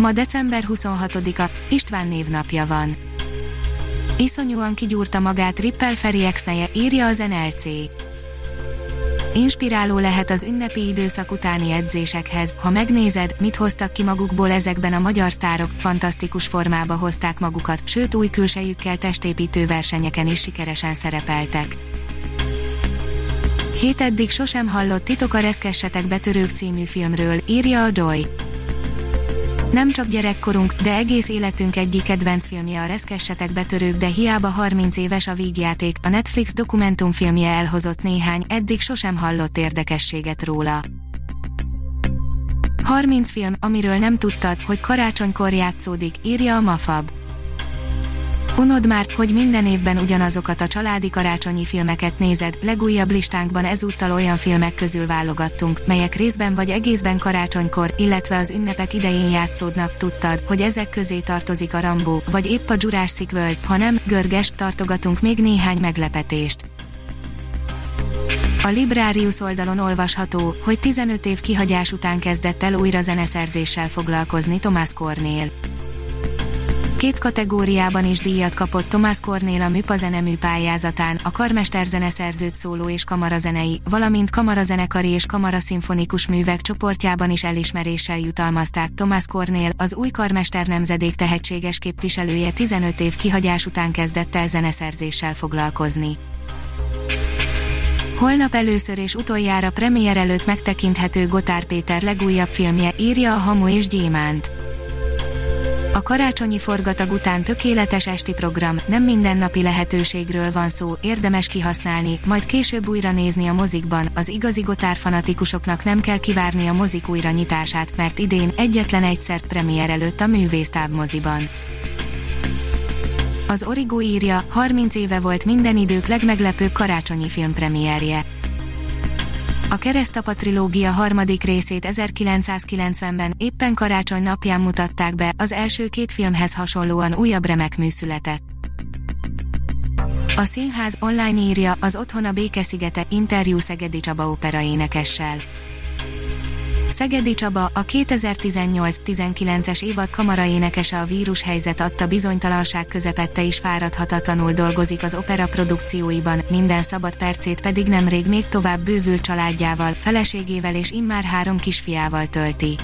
Ma december 26-a, István névnapja van. Iszonyúan kigyúrta magát Rippel Feri exneje, írja az NLC. Inspiráló lehet az ünnepi időszak utáni edzésekhez, ha megnézed, mit hoztak ki magukból ezekben a magyar sztárok, fantasztikus formába hozták magukat, sőt új külsejükkel testépítő versenyeken is sikeresen szerepeltek. Hét eddig sosem hallott titok a Reszkessetek betörők című filmről, írja a Joy. Nem csak gyerekkorunk, de egész életünk egyik kedvenc filmje a Reszkessetek betörők, de hiába 30 éves a vígjáték, a Netflix dokumentumfilmje elhozott néhány, eddig sosem hallott érdekességet róla. 30 film, amiről nem tudtad, hogy karácsonykor játszódik, írja a Mafab. Unod már, hogy minden évben ugyanazokat a családi karácsonyi filmeket nézed, legújabb listánkban ezúttal olyan filmek közül válogattunk, melyek részben vagy egészben karácsonykor, illetve az ünnepek idején játszódnak, tudtad, hogy ezek közé tartozik a Rambo, vagy épp a Jurassic World, ha nem, görges, tartogatunk még néhány meglepetést. A Librarius oldalon olvasható, hogy 15 év kihagyás után kezdett el újra zeneszerzéssel foglalkozni Thomas Cornél. Két kategóriában is díjat kapott Tomás Kornél a MÜPA zenemű pályázatán, a karmester zeneszerzőt szóló és kamarazenei, valamint kamarazenekari és kamaraszimfonikus művek csoportjában is elismeréssel jutalmazták Tomás Kornél, az új karmester nemzedék tehetséges képviselője 15 év kihagyás után kezdett el zeneszerzéssel foglalkozni. Holnap először és utoljára premier előtt megtekinthető Gotár Péter legújabb filmje, írja a Hamu és Gyémánt. A karácsonyi forgatag után tökéletes esti program, nem mindennapi lehetőségről van szó, érdemes kihasználni, majd később újra nézni a mozikban, az igazi gotár fanatikusoknak nem kell kivárni a mozik újra nyitását, mert idén egyetlen egyszer premier előtt a művésztáb moziban. Az Origo írja, 30 éve volt minden idők legmeglepőbb karácsonyi filmpremierje. A Keresztapa trilógia harmadik részét 1990-ben éppen karácsony napján mutatták be, az első két filmhez hasonlóan újabb remek mű. A színház online írja az Otthon a Békeszigete interjú Szegedi Csaba opera énekessel. Szegedi Csaba, a 2018-19-es évad kamaraénekese a vírushelyzet adta bizonytalanság közepette is fáradhatatlanul dolgozik az opera produkcióiban, minden szabad percét pedig nemrég még tovább bővült családjával, feleségével és immár három kisfiával tölti.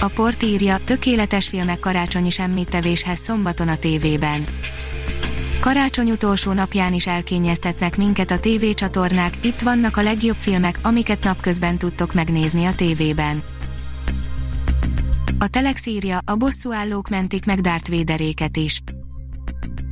A port írja, tökéletes filmek karácsonyi semmittevéshez szombaton a tévében. Karácsony utolsó napján is elkényeztetnek minket a tévécsatornák, itt vannak a legjobb filmek, amiket napközben tudtok megnézni a tévében. A Telex írja, a bosszúállók mentik meg Darth Vaderéket is.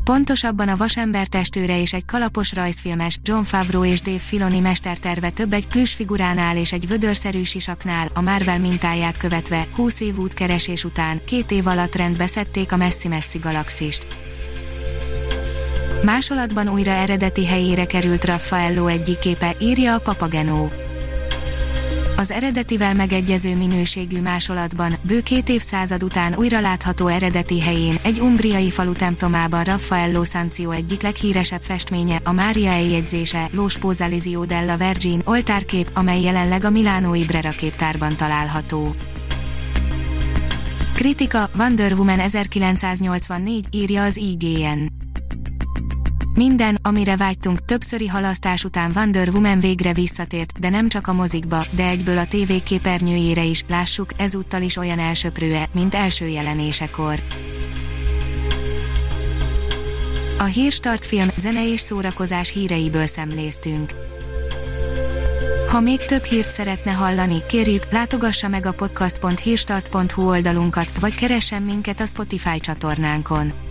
Pontosabban a vasember testőre és egy kalapos rajzfilmes John Favreau és Dave Filoni mesterterve több egy figuránál és egy vödörszerű sisaknál, a Marvel mintáját követve, 20 év útkeresés után, két év alatt rendbe szedték a messzi-messzi galaxist. Másolatban újra eredeti helyére került Raffaello egyik képe, írja a Papagenó. Az eredetivel megegyező minőségű másolatban, bő két évszázad után újra látható eredeti helyén, egy umbriai falu templomában Raffaello Sancio egyik leghíresebb festménye, a Mária eljegyzése, Los Posalizio della Vergine, oltárkép, amely jelenleg a Milánói Brera képtárban található. Kritika, Wonder Woman 1984, írja az IGN. Minden, amire vágytunk, többszöri halasztás után Wonder Woman végre visszatért, de nem csak a mozikba, de egyből a tévé képernyőjére is, lássuk, ezúttal is olyan elsöprőe, mint első jelenésekor. A Hírstart film, zene és szórakozás híreiből szemléztünk. Ha még több hírt szeretne hallani, kérjük, látogassa meg a podcast.hírstart.hu oldalunkat, vagy keressen minket a Spotify csatornánkon